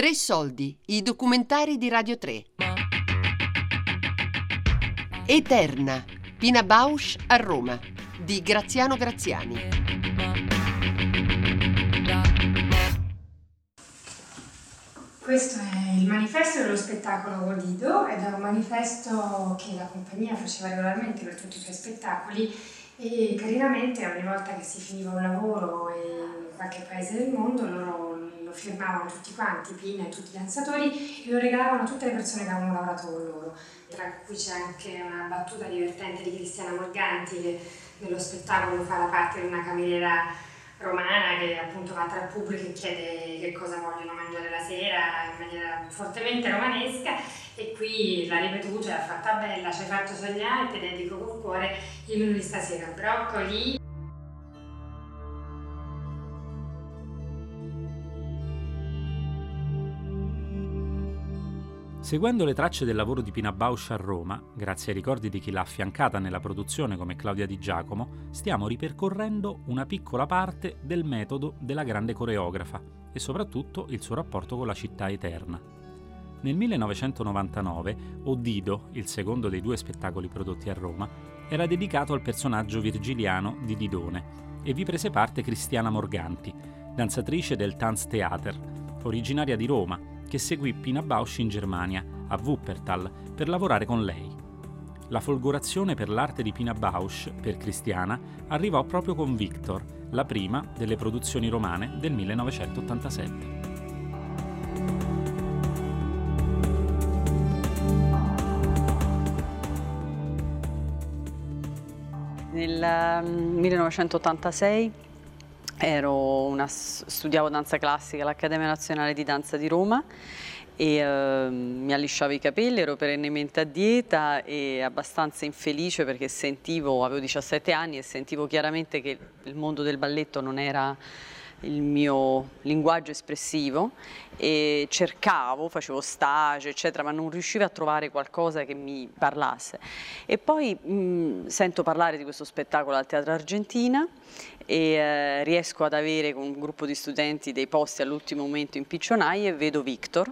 Tre soldi, i documentari di Radio 3. Eterna, Pina Bausch a Roma, di Graziano Graziani. Questo è il manifesto dello spettacolo Godido ed è un manifesto che la compagnia faceva regolarmente per tutti i suoi spettacoli e carinamente ogni volta che si finiva un lavoro in qualche paese del mondo loro lo firmavano tutti quanti, Pina e tutti i danzatori e lo regalavano a tutte le persone che avevano lavorato con loro. Tra cui c'è anche una battuta divertente di Cristiana Morganti che nello spettacolo fa la parte di una cameriera romana che appunto va tra il pubblico e chiede che cosa vogliono mangiare la sera in maniera fortemente romanesca e qui l'ha ripetuto, l'ha fatta bella, ci hai fatto sognare, te dedico col cuore il menù di stasera, broccoli. Seguendo le tracce del lavoro di Pina Bausch a Roma, grazie ai ricordi di chi l'ha affiancata nella produzione come Claudia Di Giacomo, stiamo ripercorrendo una piccola parte del metodo della grande coreografa e soprattutto il suo rapporto con la città eterna. Nel 1999, Oddido, il secondo dei due spettacoli prodotti a Roma, era dedicato al personaggio virgiliano di Didone e vi prese parte Cristiana Morganti, danzatrice del Tanztheater, originaria di Roma che seguì Pina Bausch in Germania, a Wuppertal, per lavorare con lei. La folgorazione per l'arte di Pina Bausch, per Cristiana, arrivò proprio con Victor, la prima delle produzioni romane del 1987. Nel 1986 mm, una, studiavo danza classica all'Accademia Nazionale di Danza di Roma e eh, mi allisciavo i capelli, ero perennemente a dieta e abbastanza infelice perché sentivo, avevo 17 anni e sentivo chiaramente che il mondo del balletto non era il mio linguaggio espressivo e cercavo, facevo stage eccetera ma non riuscivo a trovare qualcosa che mi parlasse. E poi mh, sento parlare di questo spettacolo al Teatro Argentina e eh, riesco ad avere con un gruppo di studenti dei posti all'ultimo momento in piccionai e vedo Victor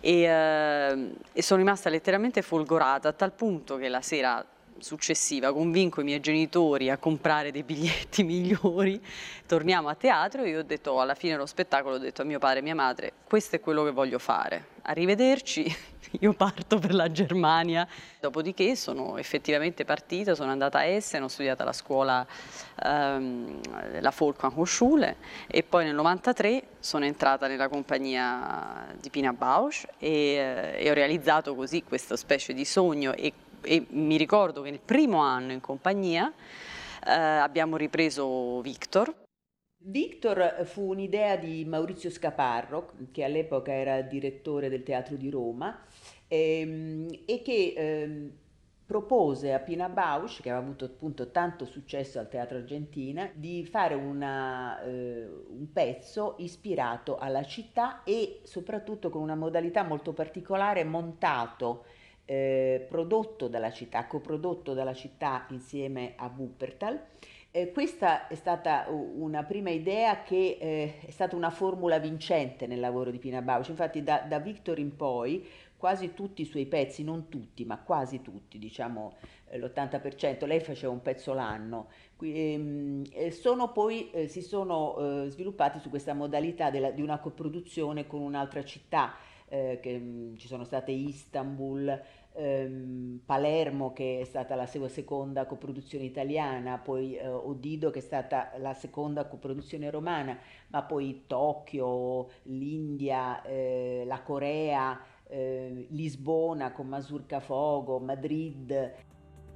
e, eh, e sono rimasta letteralmente folgorata a tal punto che la sera successiva convinco i miei genitori a comprare dei biglietti migliori, torniamo a teatro e io ho detto alla fine dello spettacolo, ho detto a mio padre e mia madre, questo è quello che voglio fare, arrivederci, io parto per la Germania. Dopodiché sono effettivamente partita, sono andata a Essen, ho studiato alla scuola, ehm, la Volkwang Hochschule e poi nel 93 sono entrata nella compagnia di Pina Bausch e, eh, e ho realizzato così questa specie di sogno e e mi ricordo che nel primo anno in compagnia eh, abbiamo ripreso Victor. Victor fu un'idea di Maurizio Scaparro, che all'epoca era direttore del Teatro di Roma, ehm, e che ehm, propose a Pina Bausch, che aveva avuto appunto tanto successo al Teatro Argentina, di fare una, eh, un pezzo ispirato alla città e soprattutto con una modalità molto particolare montato eh, prodotto dalla città, coprodotto dalla città insieme a Wuppertal. Eh, questa è stata una prima idea che eh, è stata una formula vincente nel lavoro di Pina Bausch, infatti da, da, Victor in poi quasi tutti i suoi pezzi, non tutti, ma quasi tutti, diciamo eh, l'80%, lei faceva un pezzo l'anno, ehm, sono poi, eh, si sono eh, sviluppati su questa modalità della, di una coproduzione con un'altra città, eh, che mm, ci sono state Istanbul, ehm, Palermo che è stata la sua seconda coproduzione italiana, poi eh, Odido che è stata la seconda coproduzione romana, ma poi Tokyo, l'India, eh, la Corea, eh, Lisbona con Masurca Fogo, Madrid.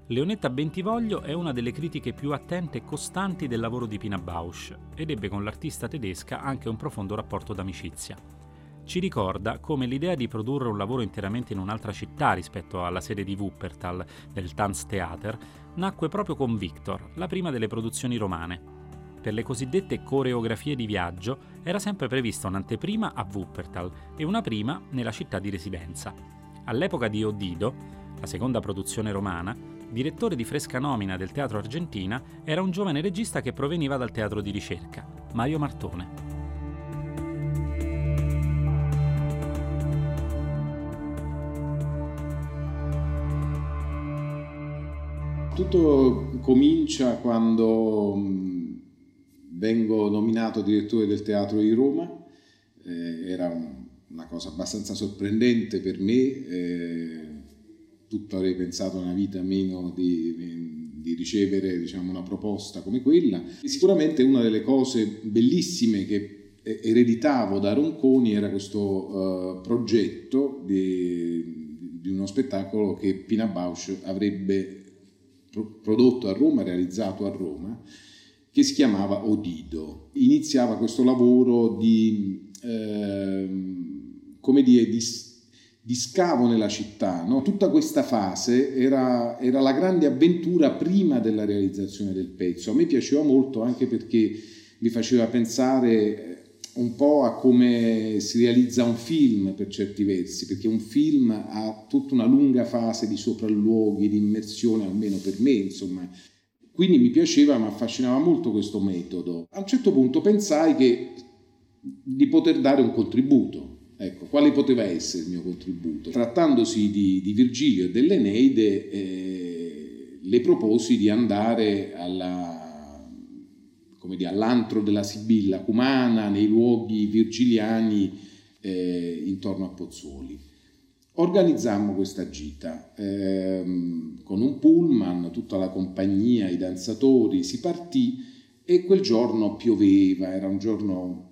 Leonetta Bentivoglio è una delle critiche più attente e costanti del lavoro di Pina Bausch ed ebbe con l'artista tedesca anche un profondo rapporto d'amicizia ci ricorda come l'idea di produrre un lavoro interamente in un'altra città rispetto alla sede di Wuppertal del Tanztheater nacque proprio con Victor, la prima delle produzioni romane. Per le cosiddette coreografie di viaggio era sempre prevista un'anteprima a Wuppertal e una prima nella città di residenza. All'epoca di Oddido, la seconda produzione romana, direttore di fresca nomina del Teatro Argentina era un giovane regista che proveniva dal teatro di ricerca, Mario Martone. Tutto comincia quando mm, vengo nominato direttore del Teatro di Roma, eh, era un, una cosa abbastanza sorprendente per me, eh, tutto avrei pensato una vita meno di, di ricevere diciamo, una proposta come quella. E sicuramente una delle cose bellissime che ereditavo da Ronconi era questo uh, progetto di, di, uno spettacolo che Pina Bausch avrebbe prodotto a Roma, realizzato a Roma, che si chiamava Odido. Iniziava questo lavoro di, eh, come dire, di, di, scavo nella città. No? Tutta questa fase era, era la grande avventura prima della realizzazione del pezzo. A me piaceva molto anche perché mi faceva pensare un po' a come si realizza un film per certi versi, perché un film ha tutta una lunga fase di sopralluoghi, di immersione, almeno per me, insomma. Quindi mi piaceva, mi affascinava molto questo metodo. A un certo punto pensai che di poter dare un contributo. Ecco, quale poteva essere il mio contributo? Trattandosi di, di Virgilio e dell'Eneide, eh, le proposi di andare alla come dire, all'antro della Sibilla cumana, nei luoghi virgiliani eh, intorno a Pozzuoli. Organizzammo questa gita ehm, con un pullman, tutta la compagnia, i danzatori, si partì e quel giorno pioveva, era un giorno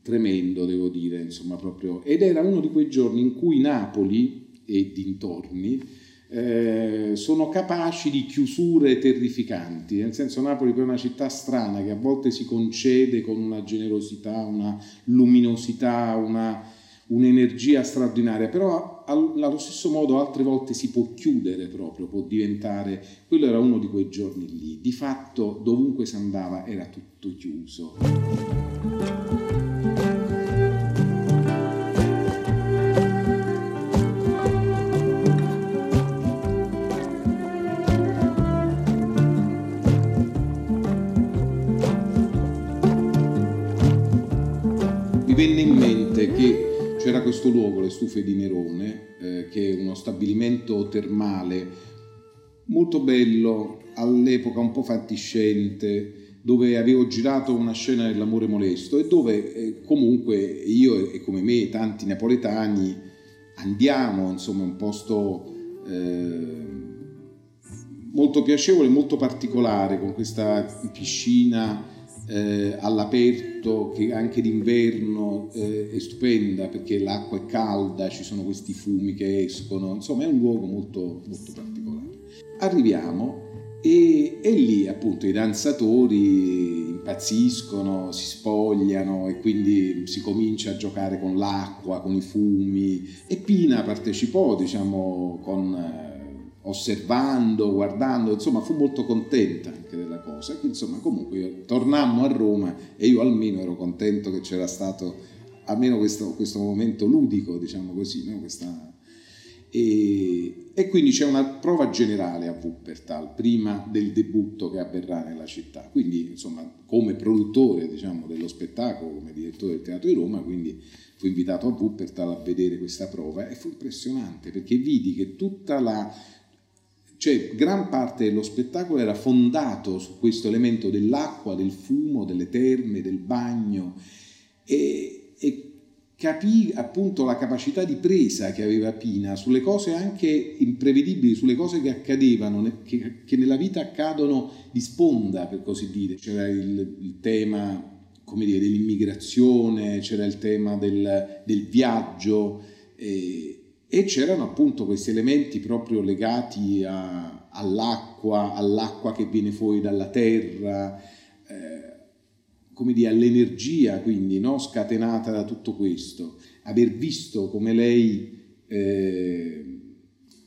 tremendo, devo dire, insomma, proprio, ed era uno di quei giorni in cui Napoli e dintorni eh, sono capaci di chiusure terrificanti, nel senso Napoli è una città strana che a volte si concede con una generosità, una luminosità, una, un'energia straordinaria, però allo stesso modo altre volte si può chiudere proprio, può diventare, quello era uno di quei giorni lì, di fatto dovunque si andava era tutto chiuso. Stufe di Nerone, eh, che è uno stabilimento termale molto bello, all'epoca un po' fantiscente, dove avevo girato una scena dell'amore molesto e dove eh, comunque io e come me tanti napoletani andiamo, insomma un posto eh, molto piacevole, molto particolare, con questa piscina eh, all'aperto che anche d'inverno eh, è stupenda perché l'acqua è calda, ci sono questi fumi che escono, insomma è un luogo molto, molto particolare. Arriviamo e, e lì appunto i danzatori impazziscono, si spogliano e quindi si comincia a giocare con l'acqua, con i fumi. E Pina partecipò diciamo con osservando, guardando, insomma fu molto contenta anche della cosa. Quindi, insomma, comunque tornammo a Roma e io almeno ero contento che c'era stato almeno questo, questo momento ludico, diciamo così, no? Questa... E, e, quindi c'è una prova generale a Wuppertal prima del debutto che avverrà nella città. Quindi, insomma, come produttore diciamo, dello spettacolo, come direttore del Teatro di Roma, quindi fu invitato a Wuppertal a vedere questa prova e fu impressionante perché vidi che tutta la cioè, gran parte dello spettacolo era fondato su questo elemento dell'acqua, del fumo, delle terme, del bagno e, e capì appunto la capacità di presa che aveva Pina sulle cose anche imprevedibili, sulle cose che accadevano, che, che nella vita accadono di sponda, per così dire. C'era il, il tema dire, dell'immigrazione, c'era il tema del, del viaggio. Eh, e c'erano appunto questi elementi proprio legati a, all'acqua, all'acqua che viene fuori dalla terra, eh, come dire, all'energia quindi no? scatenata da tutto questo. Aver visto come lei eh,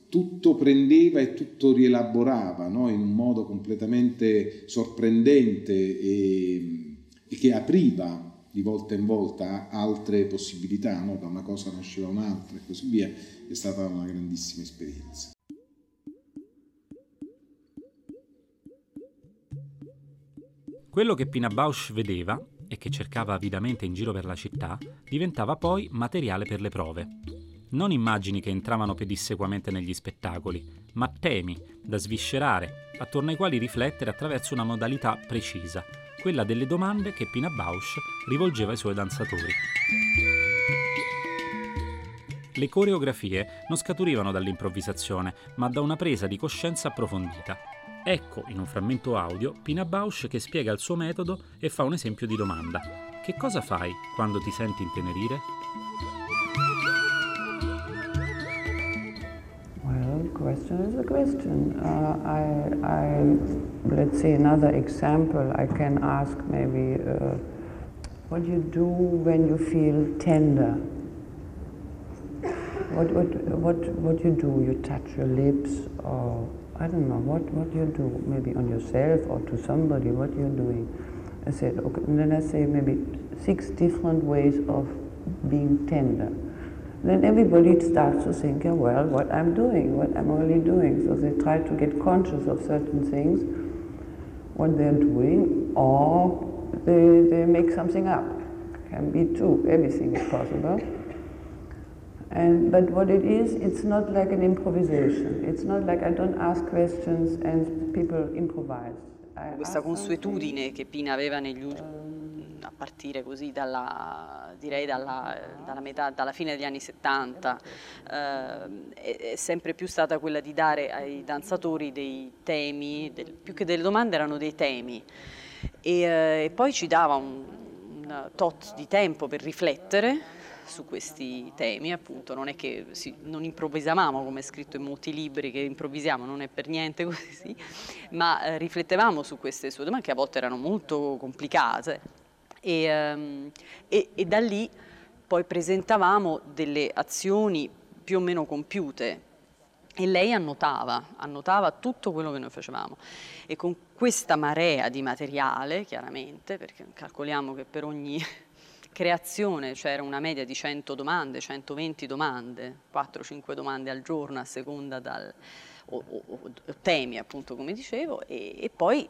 tutto prendeva e tutto rielaborava no? in un modo completamente sorprendente e, e che apriva di volta in volta altre possibilità, no? da una cosa nasceva un'altra e così via, è stata una grandissima esperienza. Quello che Pina Bausch vedeva e che cercava avidamente in giro per la città diventava poi materiale per le prove. Non immagini che entravano pedissequamente negli spettacoli, ma temi, da sviscerare, attorno ai quali riflettere attraverso una modalità precisa, quella delle domande che Pina Bausch rivolgeva ai suoi danzatori. Le coreografie non scaturivano dall'improvvisazione, ma da una presa di coscienza approfondita. Ecco, in un frammento audio, Pina Bausch che spiega il suo metodo e fa un esempio di domanda. Che cosa fai quando ti senti intenerire? Question is a question. Uh, I, I, let's see another example. I can ask maybe, uh, what do you do when you feel tender? What, what, what, what you do? You touch your lips or I don't know, what, what you do? Maybe on yourself or to somebody, what you're doing. I said, okay, and then I say maybe six different ways of being tender. Then everybody starts to think, yeah, well, what I'm doing, what I'm really doing. So they try to get conscious of certain things, what they're doing, or they, they make something up. Can be true, everything is possible. And, but what it is, it's not like an improvisation. It's not like I don't ask questions and people improvise. Questa consuetudine che Pina aveva negli ultimi, uh, a partire così dalla, direi dalla, dalla, metà, dalla fine degli anni 70, eh, è, sempre più stata quella di dare ai danzatori dei temi, del, più che delle domande erano dei temi. E, eh, e poi ci dava un, un tot di tempo per riflettere su questi temi, appunto, non è che sì, non improvvisavamo come è scritto in molti libri che improvvisiamo, non è per niente così, ma eh, riflettevamo su queste sue domande che a volte erano molto complicate e, um, e, e da lì poi presentavamo delle azioni più o meno compiute. E lei annotava, annotava tutto quello che noi facevamo. E con questa marea di materiale, chiaramente, perché calcoliamo che per ogni creazione c'era una media di 100 domande, 120 domande, 4-5 domande al giorno a seconda dal, o, o, o, temi appunto come dicevo e, e poi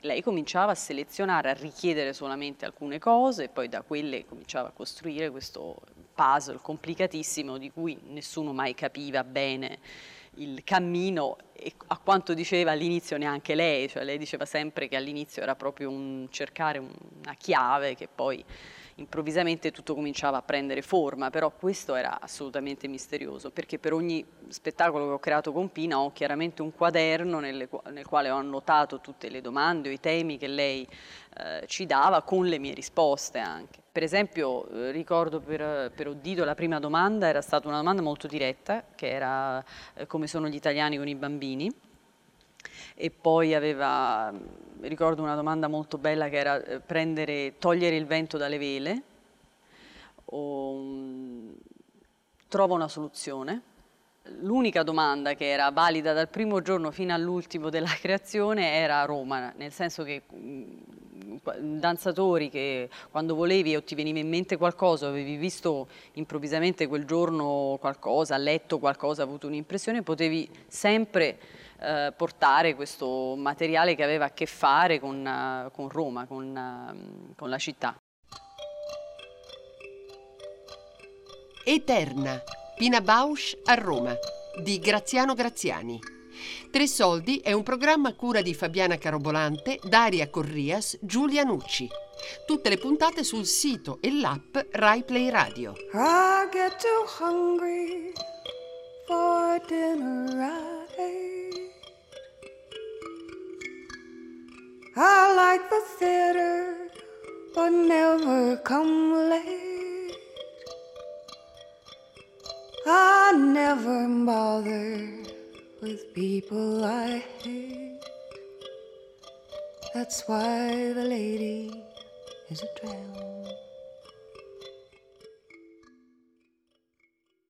lei cominciava a selezionare, a richiedere solamente alcune cose e poi da quelle cominciava a costruire questo puzzle complicatissimo di cui nessuno mai capiva bene il cammino e a quanto diceva all'inizio neanche lei, cioè lei diceva sempre che all'inizio era proprio un cercare una chiave che poi improvvisamente tutto cominciava a prendere forma, però questo era assolutamente misterioso, perché per ogni spettacolo che ho creato con Pina ho chiaramente un quaderno nel, nel quale ho annotato tutte le domande o i temi che lei eh, ci dava con le mie risposte anche. Per esempio eh, ricordo per, per Oddido la prima domanda era stata una domanda molto diretta, che era eh, come sono gli italiani con i bambini, e poi aveva ricordo una domanda molto bella che era eh, prendere, togliere il vento dalle vele, o, um, trova una soluzione. L'unica domanda che era valida dal primo giorno fino all'ultimo della creazione era Roma, nel senso che mm, danzatori che quando volevi o ti veniva in mente qualcosa, avevi visto improvvisamente quel giorno qualcosa, letto qualcosa, avuto un'impressione, potevi sempre eh, portare questo materiale che aveva a che fare con, uh, con Roma, con, uh, con la città. Eterna, Pina Bausch a Roma, di Graziano Graziani. Tre Soldi è un programma a cura di Fabiana Carobolante, Daria Corrias, Giulia Nucci. Tutte le puntate sul sito e l'app Rai Play Radio. I get too hungry for dinner. Theater, but never come late. I never bother with people I hate. That's why the lady is a tramp.